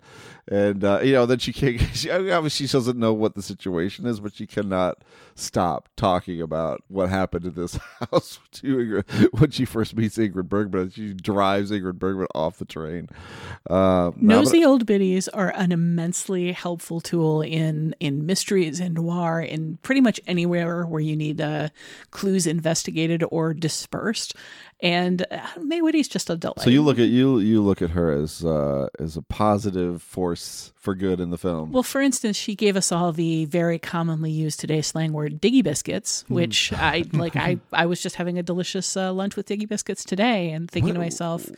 and uh, you know then she can't she, obviously she doesn't know what the situation is but she cannot stop talking about what happened in this house to when she first meets Ingrid Bergman. She drives Ingrid Bergman off the train. Uh, Nosy old biddies are an immensely helpful tool in in mysteries and noir in pretty much anywhere where you need uh, clues investigated or dispersed. And uh, May Whitty's just a delight. So you look at you you look at her as uh, as a positive force for good in the film. Well, for instance, she gave us all the very commonly used today slang word "diggy biscuits," Hmm. which I like. I I was just having a delicious uh, lunch with diggy biscuits today, and thinking to myself,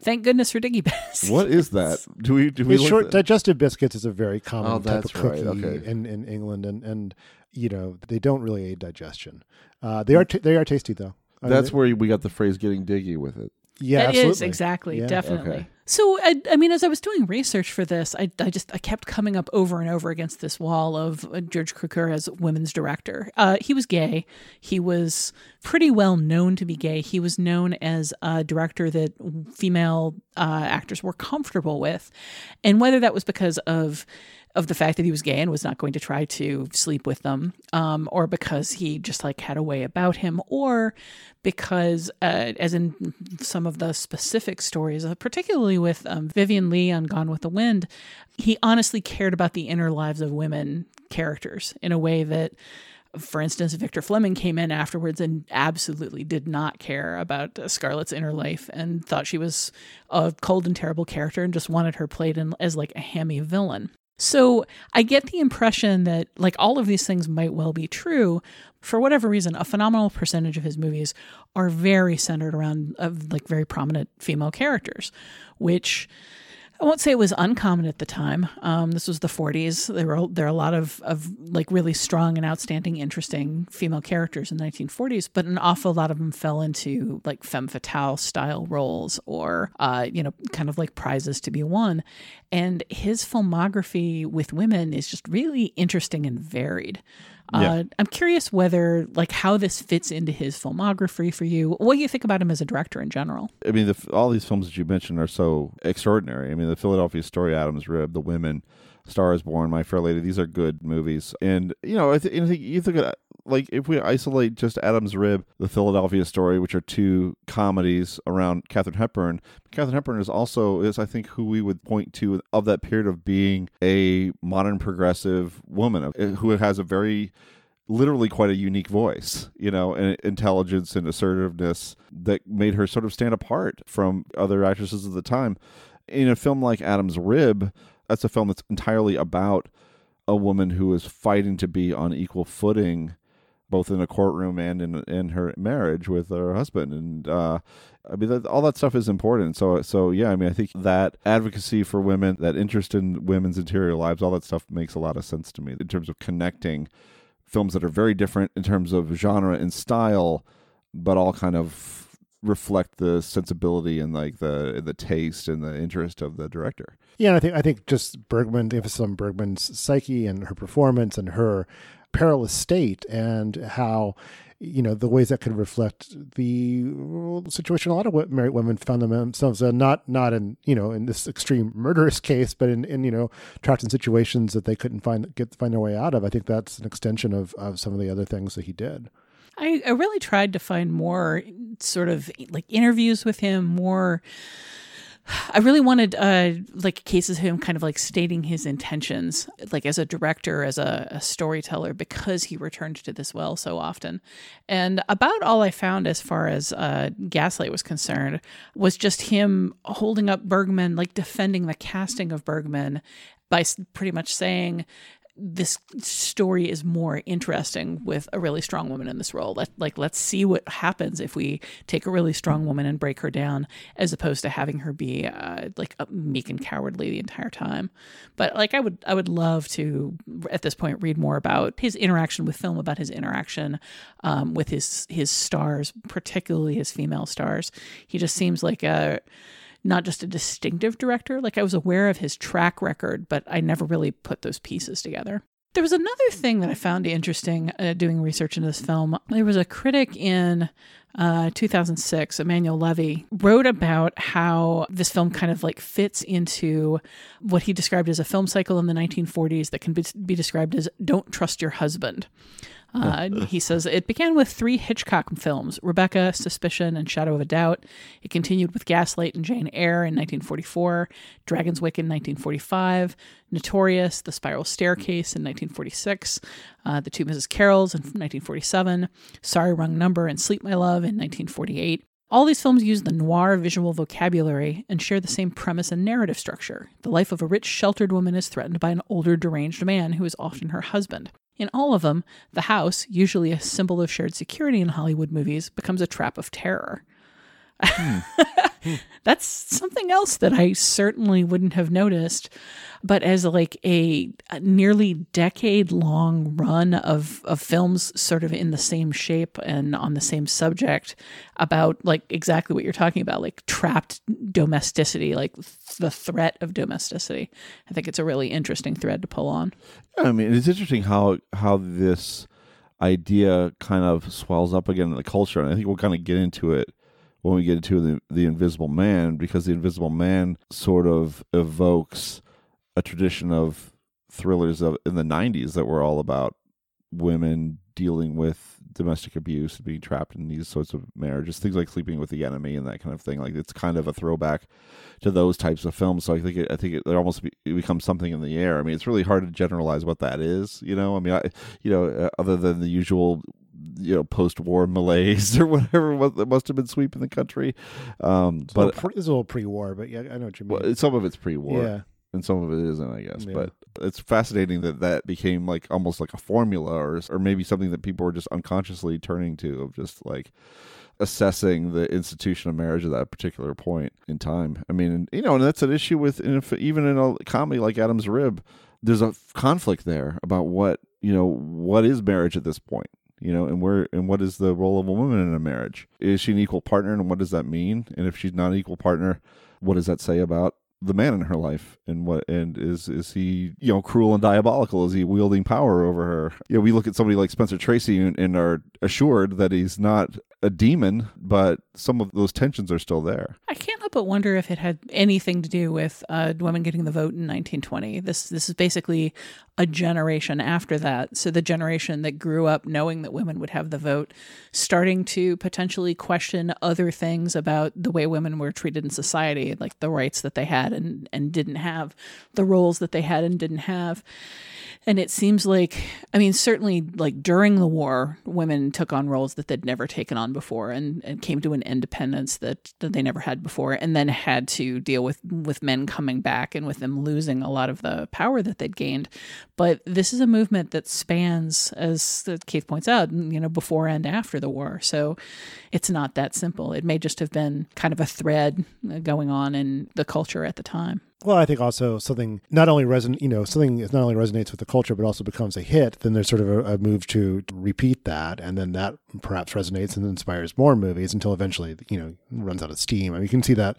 "Thank goodness for diggy biscuits." what is that? Do we do we It's short digestive biscuits is a very common Oh, type that's of cookie right, okay. in, in England, and, and you know they don't really aid digestion. Uh, they are t- they are tasty though. I That's they- where we got the phrase "getting diggy" with it. yeah, That is absolutely. exactly Yeah. definitely. Okay. So I, I mean, as I was doing research for this, I, I just I kept coming up over and over against this wall of uh, George Cukor as women's director. Uh, he was gay. He was pretty well known to be gay. He was known as a director that female uh, actors were comfortable with, and whether that was because of of the fact that he was gay and was not going to try to sleep with them, um, or because he just like had a way about him, or because, uh, as in some of the specific stories, uh, particularly with um, Vivien Leigh on Gone with the Wind, he honestly cared about the inner lives of women characters in a way that. For instance, Victor Fleming came in afterwards and absolutely did not care about uh, Scarlett's inner life and thought she was a cold and terrible character and just wanted her played in, as like a hammy villain. So I get the impression that like all of these things might well be true. For whatever reason, a phenomenal percentage of his movies are very centered around of like very prominent female characters, which I won't say it was uncommon at the time. Um, this was the 40s. There were there are a lot of of like really strong and outstanding, interesting female characters in the 1940s, but an awful lot of them fell into like femme fatale style roles or uh, you know kind of like prizes to be won. And his filmography with women is just really interesting and varied. Yeah. Uh, I'm curious whether, like, how this fits into his filmography for you. What do you think about him as a director in general? I mean, the, all these films that you mentioned are so extraordinary. I mean, the Philadelphia Story, Adam's Rib, The Women, Star is Born, My Fair Lady. These are good movies, and you know, I, th- think you think of, like if we isolate just Adam's Rib, The Philadelphia Story, which are two comedies around Katharine Hepburn. Katharine Hepburn is also is I think who we would point to of that period of being a modern progressive woman uh, who has a very literally quite a unique voice, you know, and intelligence and assertiveness that made her sort of stand apart from other actresses of the time. In a film like Adam's Rib, that's a film that's entirely about a woman who is fighting to be on equal footing both in a courtroom and in in her marriage with her husband. And uh I mean that, all that stuff is important. So so yeah I mean I think that advocacy for women that interest in women's interior lives all that stuff makes a lot of sense to me in terms of connecting films that are very different in terms of genre and style but all kind of reflect the sensibility and like the the taste and the interest of the director. Yeah, and I think I think just Bergman, the emphasis on Bergman's psyche and her performance and her perilous state and how you know the ways that could reflect the situation a lot of married women found themselves in not not in you know in this extreme murderous case but in, in you know trapped in situations that they couldn't find get find their way out of. I think that's an extension of of some of the other things that he did I, I really tried to find more sort of like interviews with him, more. I really wanted uh, like cases of him kind of like stating his intentions, like as a director, as a, a storyteller, because he returned to this well so often. And about all I found as far as uh, Gaslight was concerned was just him holding up Bergman, like defending the casting of Bergman by pretty much saying this story is more interesting with a really strong woman in this role. Let like let's see what happens if we take a really strong woman and break her down, as opposed to having her be uh, like meek and cowardly the entire time. But like I would I would love to at this point read more about his interaction with film, about his interaction um, with his his stars, particularly his female stars. He just seems like a not just a distinctive director. Like I was aware of his track record, but I never really put those pieces together. There was another thing that I found interesting uh, doing research into this film. There was a critic in uh, 2006, Emanuel Levy, wrote about how this film kind of like fits into what he described as a film cycle in the 1940s that can be, be described as "Don't Trust Your Husband." Uh, he says it began with three Hitchcock films Rebecca, Suspicion, and Shadow of a Doubt. It continued with Gaslight and Jane Eyre in 1944, Dragonwyck in 1945, Notorious, The Spiral Staircase in 1946, uh, The Two Mrs. Carrolls in 1947, Sorry Wrong Number, and Sleep My Love in 1948. All these films use the noir visual vocabulary and share the same premise and narrative structure. The life of a rich, sheltered woman is threatened by an older, deranged man who is often her husband. In all of them, the house, usually a symbol of shared security in Hollywood movies, becomes a trap of terror. Hmm. That's something else that I certainly wouldn't have noticed. But as like a, a nearly decade long run of, of films sort of in the same shape and on the same subject about like exactly what you're talking about, like trapped domesticity, like the threat of domesticity. I think it's a really interesting thread to pull on. I mean, it's interesting how how this idea kind of swells up again in the culture, and I think we'll kind of get into it when we get into the the Invisible Man, because the Invisible Man sort of evokes a tradition of thrillers of in the '90s that were all about women dealing with domestic abuse, being trapped in these sorts of marriages, things like Sleeping with the Enemy and that kind of thing. Like it's kind of a throwback to those types of films. So I think it, I think it, it almost be, it becomes something in the air. I mean, it's really hard to generalize what that is. You know, I mean, I, you know, uh, other than the usual you know post-war malaise or whatever that must have been sweeping the country um It's but pre, it's a little pre-war but yeah i know what you mean well, some of it's pre-war Yeah. and some of it isn't i guess Yeah. but it's fascinating that that became like almost like a formula or or maybe something that people were just unconsciously turning to of just like assessing the institution of marriage at that particular point in time i mean and, you know and that's an issue with even in a comedy like adam's rib there's a conflict there about what you know what is marriage at this point you know and where and what is the role of a woman in a marriage? Is she an equal partner and what does that mean? And if she's not an equal partner what does that say about the man in her life? And what and is is he you know cruel and diabolical? Is he wielding power over her? You know we look at somebody like spencer tracy and, and are assured that he's not a demon but some of those tensions are still there I can't help but wonder if it had anything to do with uh, women getting the vote in 1920. This this is basically a generation after that. So the generation that grew up knowing that women would have the vote, starting to potentially question other things about the way women were treated in society, like the rights that they had and and didn't have, the roles that they had and didn't have. And it seems like, I mean, certainly like during the war, women took on roles that they'd never taken on before and, and came to an independence that, that they never had before, and then had to deal with, with men coming back and with them losing a lot of the power that they'd gained. But this is a movement that spans, as Keith points out, you know, before and after the war. So it's not that simple. It may just have been kind of a thread uh, going on in the culture at the time. Well, I think also something not only reson, you know, something that not only resonates with the culture, but also becomes a hit. Then there's sort of a, a move to, to repeat that, and then that perhaps resonates and inspires more movies until eventually, you know, runs out of steam. I mean, you can see that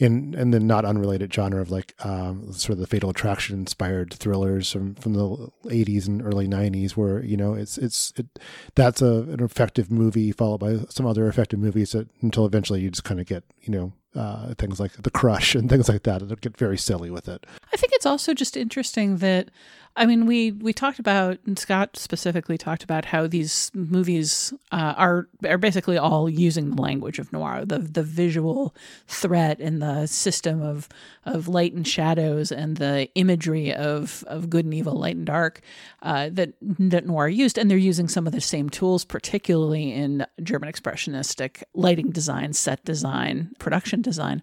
in in the not unrelated genre of like um, sort of the Fatal Attraction inspired thrillers from from the 80s and early 90s, where you know it's it's it, that's a an effective movie followed by some other effective movies that until eventually you just kind of get you know uh, things like the crush and things like that. It'll get very silly with it. I think it's also just interesting that I mean we we talked about and Scott specifically talked about how these movies uh, are are basically all using the language of noir, the the visual threat and the system of of light and shadows and the imagery of of good and evil, light and dark uh, that that noir used, and they're using some of the same tools, particularly in German expressionistic lighting design, set design, production design,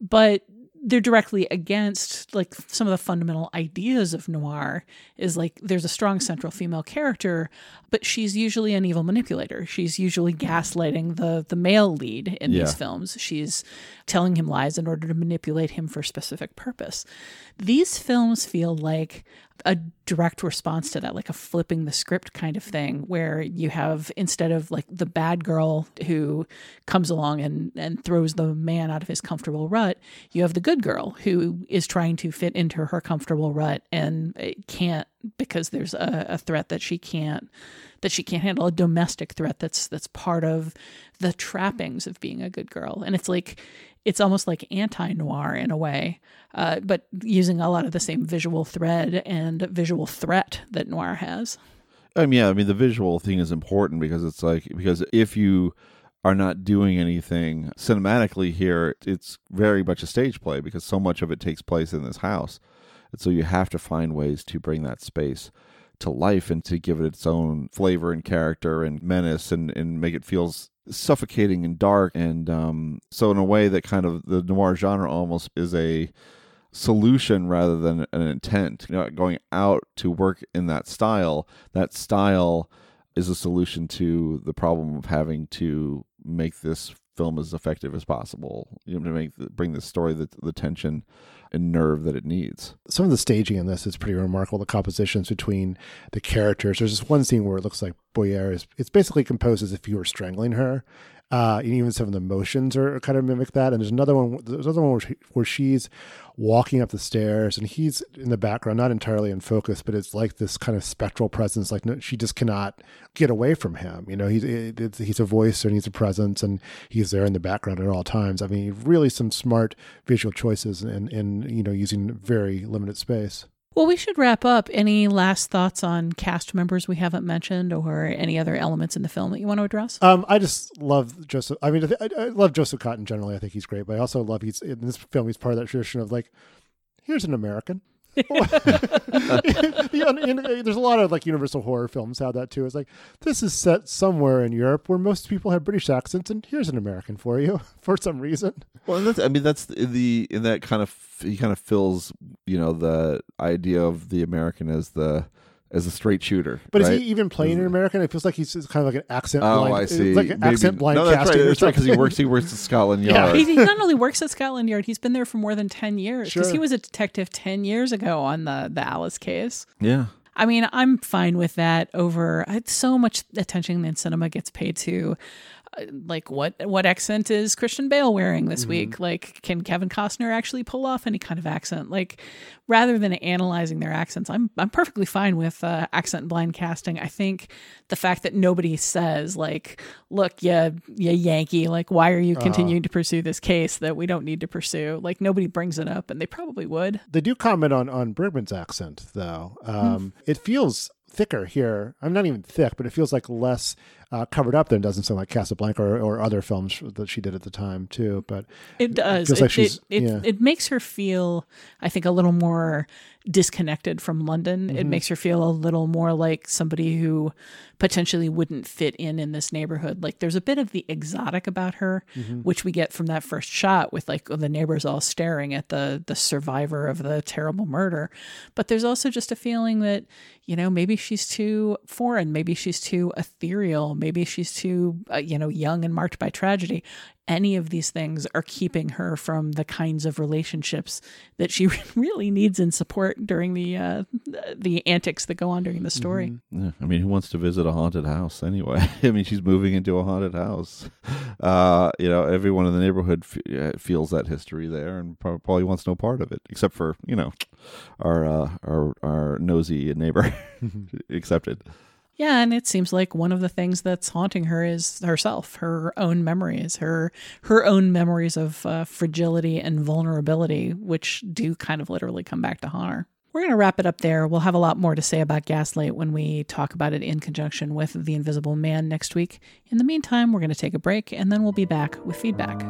but they're directly against like some of the fundamental ideas of noir is like there's a strong central female character but she's usually an evil manipulator. She's usually gaslighting the the male lead in Yeah. these films. She's telling him lies in order to manipulate him for a specific purpose. These films feel like a direct response to that like a flipping the script kind of thing where you have instead of like the bad girl who comes along and and throws the man out of his comfortable rut you have the good girl who is trying to fit into her comfortable rut and can't because there's a, a threat that she can't that she can't handle a domestic threat that's that's part of the trappings of being a good girl. And it's like it's almost like anti-noir in a way uh, but using a lot of the same visual thread and visual threat that noir has mean, yeah, I mean the visual thing is important because it's like because if you are not doing anything cinematically here, it's very much a stage play because so much of it takes place in this house. And so you have to find ways to bring that space to life and to give it its own flavor and character and menace and, and make it feel suffocating and dark. And um, so, in a way, that kind of the noir genre almost is a solution rather than an intent. You know, going out to work in that style, that style is a solution to the problem of having to make this film as effective as possible. You know, to make the, bring the story the, the tension and nerve that it needs. Some of the staging in this is pretty remarkable. The compositions between the characters. There's this one scene where it looks like Boyer is. It's basically composed as if you were strangling her. Uh, and even some of the motions are kind of mimic that. And there's another one. There's another one where, she, where she's walking up the stairs and he's in the background, not entirely in focus, but it's like this kind of spectral presence. Like no, she just cannot get away from him. You know, he's it, he's a voice and he's a presence, and he's there in the background at all times. I mean, really some smart visual choices and and you know using very limited space. Well we should wrap up any last thoughts on cast members we haven't mentioned or any other elements in the film that you want to address Um, I just love Joseph. I mean, I, I I love Joseph Cotten generally. I think he's great, but I also love he's in this film. He's part of that tradition of like, here's an American. You know, uh, there's a lot of like Universal horror films have that too. It's like this is set somewhere in Europe where most people have British accents, and here's an American for you for some reason. Well, that's, I mean, that's the in that kind of he kind of fills you know the idea of the American as the as a straight shooter. But right? is he even playing an American? It feels like he's kind of like an accent. Oh, blind, I see. Like an Maybe- accent blind no, that's casting. right. or That's right because he works. He works at Scotland Yeah. Yard. he, he not only works at Scotland Yard, he's been there for more than 10 years because Sure. he was a detective 10 years ago on the, the Alice case. Yeah. I mean, I'm fine with that over I- so much attention in cinema gets paid to like what what accent is Christian Bale wearing this Mm-hmm. week? Like, can Kevin Costner actually pull off any kind of accent? Like, rather than analyzing their accents, I'm I'm perfectly fine with uh, accent blind casting. I think the fact that nobody says like, "Look, yeah, yeah, Yankee, like, why are you Uh-huh. continuing to pursue this case that we don't need to pursue?" Like, nobody brings it up, and they probably would. They do comment on on Bergman's accent though. Hmm. Um, It feels thicker here. I'm not even thick, but it feels like less uh, covered up Then doesn't sound like Casablanca or, or other films that she did at the time too. But It does. It, like it, it, yeah. it makes her feel, I think, a little more disconnected from London. It Mhm. makes her feel a little more like somebody who potentially wouldn't fit in in this neighborhood. Like there's a bit of the exotic about her, Mhm. which we get from that first shot with like the neighbors all staring at the the survivor of the terrible murder. But there's also just a feeling that you know maybe she's too foreign, maybe she's too ethereal, maybe she's too uh, you know young and marked by tragedy. Any of these things are keeping her from the kinds of relationships that she really needs in support during the uh, the antics that go on during the story. Yeah, I mean, who wants to visit a haunted house anyway? I mean, she's moving into a haunted house. Uh, you know, everyone in the neighborhood f- uh, feels that history there, and probably wants no part of it, except for you know, our uh, our our nosy neighbor, accepted. Yeah, and it seems like one of the things that's haunting her is herself, her own memories, her her own memories of uh, fragility and vulnerability, which do kind of literally come back to haunt her. We're going to wrap it up there. We'll have a lot more to say about Gaslight when we talk about it in conjunction with The Invisible Man next week. In the meantime, we're going to take a break and then we'll be back with feedback.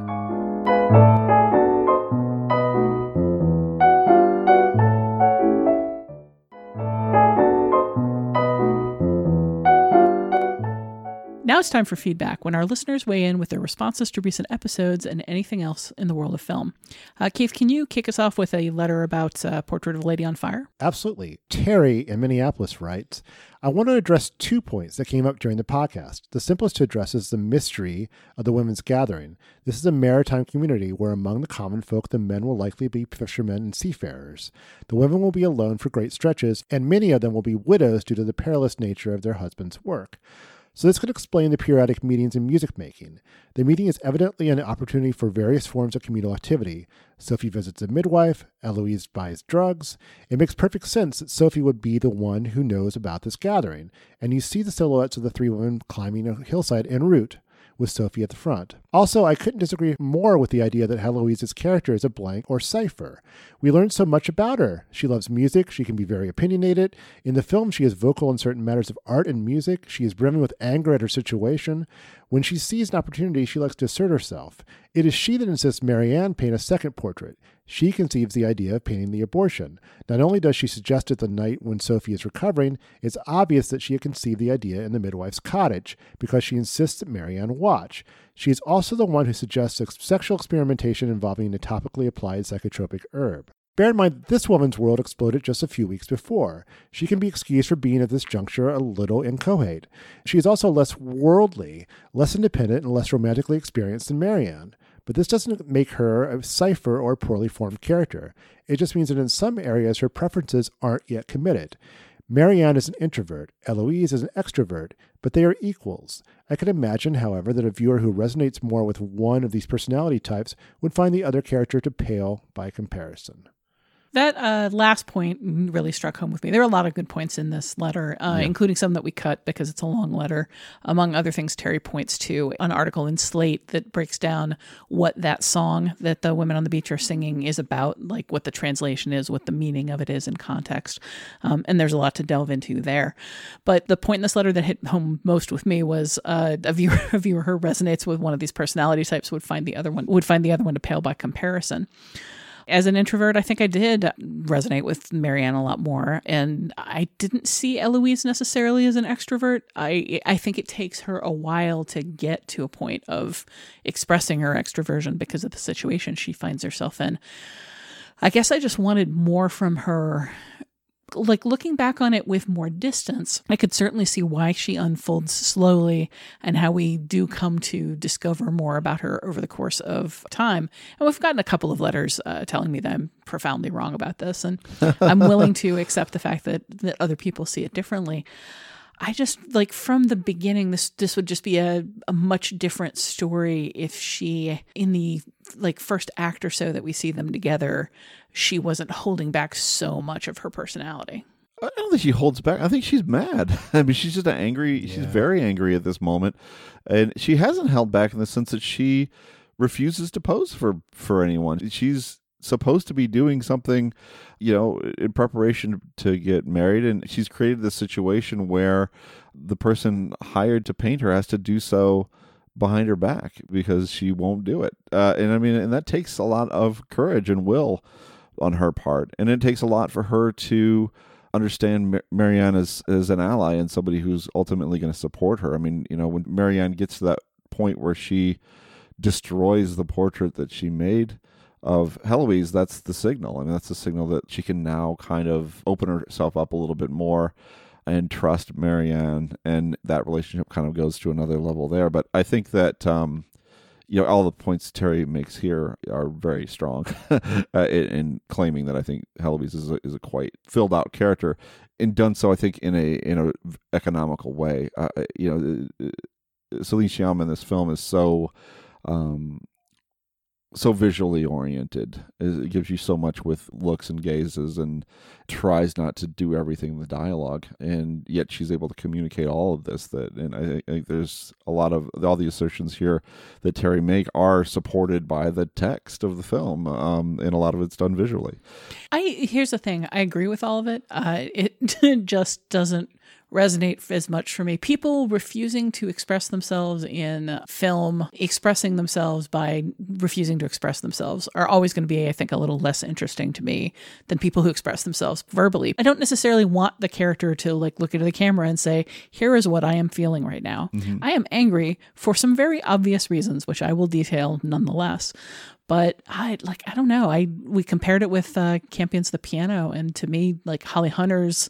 Now it's time for feedback when our listeners weigh in with their responses to recent episodes and anything else in the world of film. Uh, Keith, can you kick us off with a letter about uh, Portrait of a Lady on Fire? Absolutely. Terry in Minneapolis writes I want to address two points that came up during the podcast. The simplest to address is the mystery of the women's gathering. This is a maritime community where, among the common folk, the men will likely be fishermen and seafarers. The women will be alone for great stretches, and many of them will be widows due to the perilous nature of their husband's work. So this could explain the periodic meetings in music making. The meeting is evidently an opportunity for various forms of communal activity. Sophie visits a midwife, Eloise buys drugs. It makes perfect sense that Sophie would be the one who knows about this gathering, and you see the silhouettes of the three women climbing a hillside en route, with Sophie at the front. Also, I couldn't disagree more with the idea that Heloise's character is a blank or cipher. We learn so much about her. She loves music, she can be very opinionated. In the film, she is vocal in certain matters of art and music. She is brimming with anger at her situation. When she sees an opportunity, she likes to assert herself. It is she that insists Marianne paint a second portrait. She conceives the idea of painting the abortion. Not only does she suggest it the night when Sophie is recovering, it's obvious that she had conceived the idea in the midwife's cottage because she insists that Marianne watch. She is also the one who suggests sexual experimentation involving a topically applied psychotropic herb. Bear in mind this woman's world exploded just a few weeks before. She can be excused for being at this juncture a little inchoate. She is also less worldly, less independent, and less romantically experienced than Marianne. But this doesn't make her a cipher or a poorly formed character. It just means that in some areas her preferences aren't yet committed. Marianne is an introvert, Eloise is an extrovert, but they are equals. I can imagine, however, that a viewer who resonates more with one of these personality types would find the other character to pale by comparison. That uh, last point really struck home with me. There are a lot of good points in this letter, uh, Yeah. including some that we cut because it's a long letter. Among other things, Terry points to an article in Slate that breaks down what that song that the women on the beach are singing is about, like what the translation is, what the meaning of it is in context. Um, and there's a lot to delve into there. But the point in this letter that hit home most with me was uh, a viewer, a viewer who resonates with one of these personality types would find the other one would find the other one to pale by comparison. As an introvert, I think I did resonate with Marianne a lot more, and I didn't see Eloise necessarily as an extrovert. I I think it takes her a while to get to a point of expressing her extroversion because of the situation she finds herself in. I guess I just wanted more from her. Like looking back on it with more distance, I could certainly see why she unfolds slowly and how we do come to discover more about her over the course of time. And we've gotten a couple of letters uh, telling me that I'm profoundly wrong about this, and I'm willing to accept the fact that, that other people see it differently. I just like from the beginning this this would just be a, a much different story if she in the like first act or so that we see them together, she wasn't holding back so much of her personality. I don't think she holds back. I think she's mad. I mean, she's just angry. She's very angry at this moment, and she hasn't held back in the sense that she refuses to pose for for anyone. She's supposed to be doing something, you know, in preparation to get married, and she's created this situation where the person hired to paint her has to do so behind her back because she won't do it. Uh, and I mean, and that takes a lot of courage and will on her part, and it takes a lot for her to understand Mar- Marianne as, as an ally and somebody who's ultimately going to support her. I mean, you know, when Marianne gets to that point where she destroys the portrait that she made of Heloise, that's the signal. I mean, that's the signal that she can now kind of open herself up a little bit more and trust Marianne, and that relationship kind of goes to another level there. But I think that um, you know all the points Terry makes here are very strong uh, in, in, claiming that I think Heloise is a, is a quite filled out character, and done so I think in a in a economical way. Uh, you know, uh, Celine Sciamma in this film is so um, so visually oriented. It gives you so much with looks and gazes and tries not to do everything in the dialogue. And yet she's able to communicate all of this. That and I, think there's a lot of all the assertions here that Terry make are supported by the text of the film, um, and a lot of it's done visually. I here's the thing. I agree with all of it. Uh, it just doesn't resonate as much for me. People refusing to express themselves in film, expressing themselves by refusing to express themselves, are always going to be, I think, a little less interesting to me than people who express themselves verbally. I don't necessarily want the character to like look into the camera and say, "Here is what I am feeling right now. Mm-hmm. I am angry for some very obvious reasons, which I will detail nonetheless." but I like I don't know. I we compared it with uh, Campion's the piano, and to me, like Holly Hunter's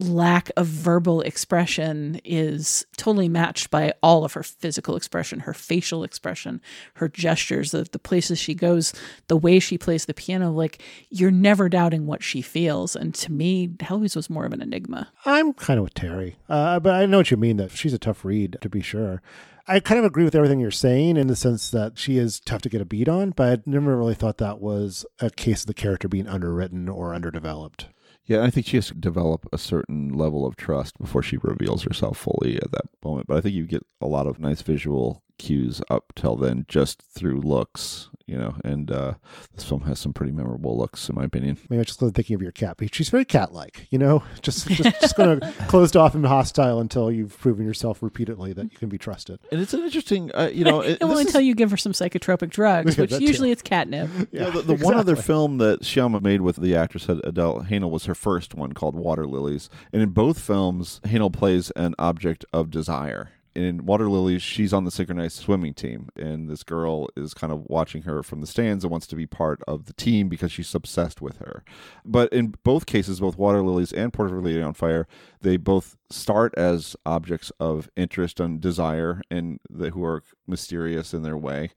lack of verbal expression is totally matched by all of her physical expression, her facial expression, her gestures, the, the places she goes, the way she plays the piano. Like you're never doubting what she feels. And to me, Heloise was more of an enigma. I'm kind of with Terry, uh, but I know what you mean. That she's a tough read, to be sure. I kind of agree with everything you're saying in the sense that she is tough to get a beat on, but I never really thought that was a case of the character being underwritten or underdeveloped. Yeah, I think she has to develop a certain level of trust before she reveals herself fully at that moment. But I think you get a lot of nice visual cues up till then just through looks, you know, and uh, this film has some pretty memorable looks, in my opinion. Maybe I'm just thinking of your cat. She's very cat like, you know, just just, just kind of closed off and hostile until you've proven yourself repeatedly that you can be trusted. And it's an interesting, uh, you know, it, well, until is... you give her some psychotropic drugs, which usually too. it's catnip. Yeah, the, the exactly. one other film that Sciamma made with the actress Adele Haenel was her first one called Water Lilies. And in both films, Haenel plays an object of desire in Water Lilies, she's on the synchronized swimming team, and this girl is kind of watching her from the stands and wants to be part of the team because she's obsessed with her. But in both cases, both Water Lilies and Portrait of Lady on Fire, they both start as objects of interest and desire, and the, who are mysterious in their way.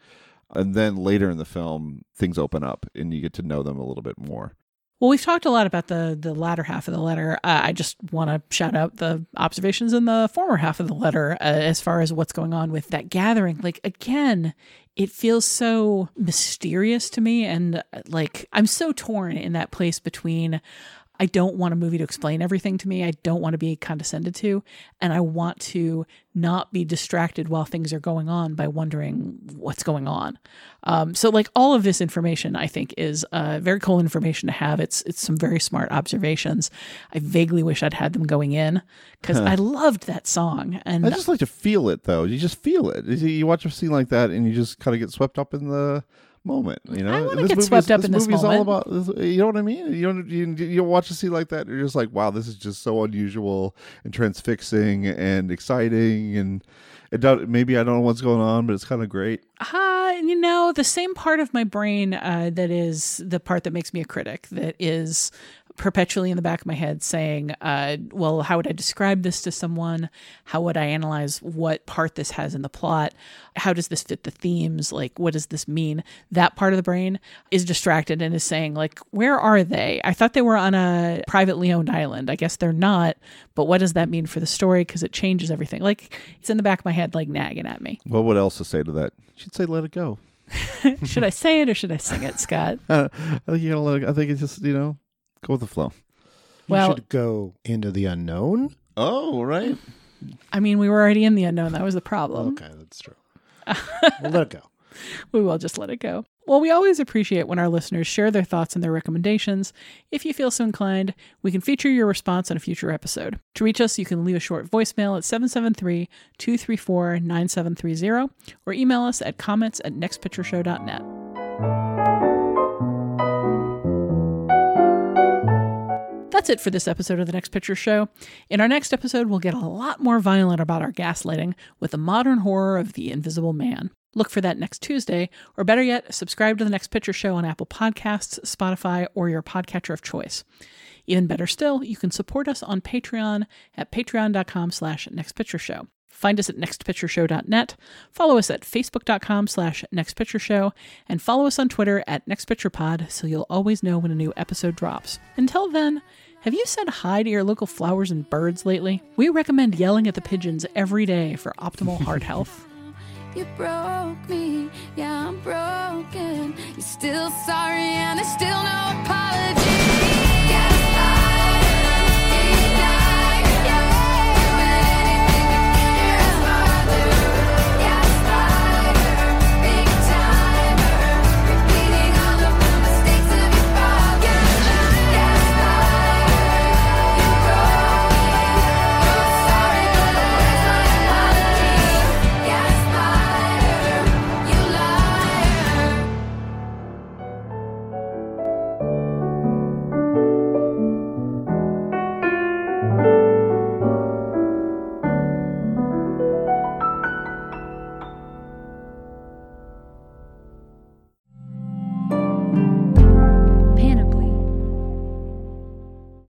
And then later in the film, things open up, and you get to know them a little bit more. Well, we've talked a lot about the the latter half of the letter. Uh, I just want to shout out the observations in the former half of the letter uh, as far as what's going on with that gathering. Like again, it feels so mysterious to me, and uh, like I'm so torn in that place between I don't want a movie to explain everything to me. I don't want to be condescended to. And I want to not be distracted while things are going on by wondering what's going on. Um, so, like all of this information, I think is uh, very cool information to have. It's it's some very smart observations. I vaguely wish I'd had them going in because huh. I loved that song. And I just like to feel it, though. You just feel it. You watch a scene like that, and you just kind of get swept up in the moment. You know, I want to get swept up in this moment. all about. You know what I mean? You don't you, you watch a scene like that, you're just like, wow, this is just so unusual and transfixing and exciting, and it does, maybe I don't know what's going on, but it's kind of great. Uh, and you know, the same part of my brain uh, that is the part that makes me a critic, that is perpetually in the back of my head saying, uh, well, how would I describe this to someone? How would I analyze what part this has in the plot? How does this fit the themes? Like, what does this mean? That part of the brain is distracted and is saying, like, where are they? I thought they were on a privately owned island. I guess they're not, but what does that mean for the story? Because it changes everything. Like, it's in the back of my head, like nagging at me. Well what would else to say to that? She'd say, "Let it go." should I say it or should I sing it, Scott? Uh, I think you gotta let. It, I think it's just you know, go with the flow. Well- you should go into the unknown. Oh, right. I mean, we were already in the unknown. That was the problem. Okay, that's true. we'll let it go. we will just let it go. Well, we always appreciate when our listeners share their thoughts and their recommendations. If you feel so inclined, we can feature your response on a future episode. To reach us, you can leave a short voicemail at 773 234 9730 or email us at comments at nextpictureshow.net. That's it for this episode of The Next Picture Show. In our next episode, we'll get a lot more violent about our gaslighting with the modern horror of The Invisible Man. Look for that next Tuesday, or better yet, subscribe to The Next Picture Show on Apple Podcasts, Spotify, or your podcatcher of choice. Even better still, you can support us on Patreon at patreon.com slash nextpictureshow. Find us at nextpictureshow.net, follow us at facebook.com slash nextpictureshow, and follow us on Twitter at nextpicturepod so you'll always know when a new episode drops. Until then, have you said hi to your local flowers and birds lately? We recommend yelling at the pigeons every day for optimal heart health. You broke me, yeah, I'm broken. You're still sorry